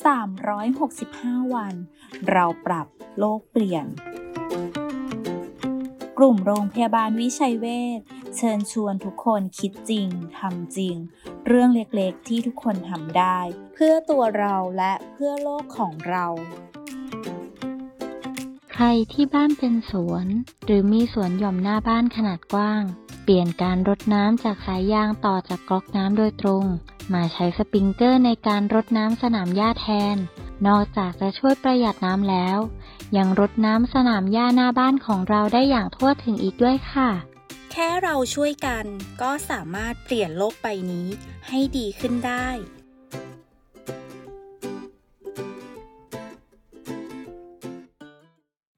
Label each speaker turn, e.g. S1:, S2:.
S1: 365 วัน เราปรับโลกเปลี่ยน กลุ่มโรงพยาบาลวิชัยเวชเชิญชวนทุกคนคิดจริงทำจริง เรื่องเล็กๆที่ทุกคนทำได้ เพื่อตัวเราและเพื่อโลกของเรา
S2: ใครที่บ้านเป็นสวน หรือมีสวนหย่อมหน้าบ้านขนาดกว้าง เปลี่ยนการรดน้ำจากสายยางต่อจากก๊อกน้ำโดยตรง มาใช้สปริงเกอร์ในการรดน้ำสนามหญ้าแทน นอกจากจะช่วยประหยัดน้ำแล้ว ยังรดน้ำสนามหญ้าหน้าบ้านของเราได้อย่างทั่วถึงอีกด้วยค่ะ
S1: แค่เราช่วยกันก็สามารถเปลี่ยนโลกใบนี้ให้ดีขึ้นได้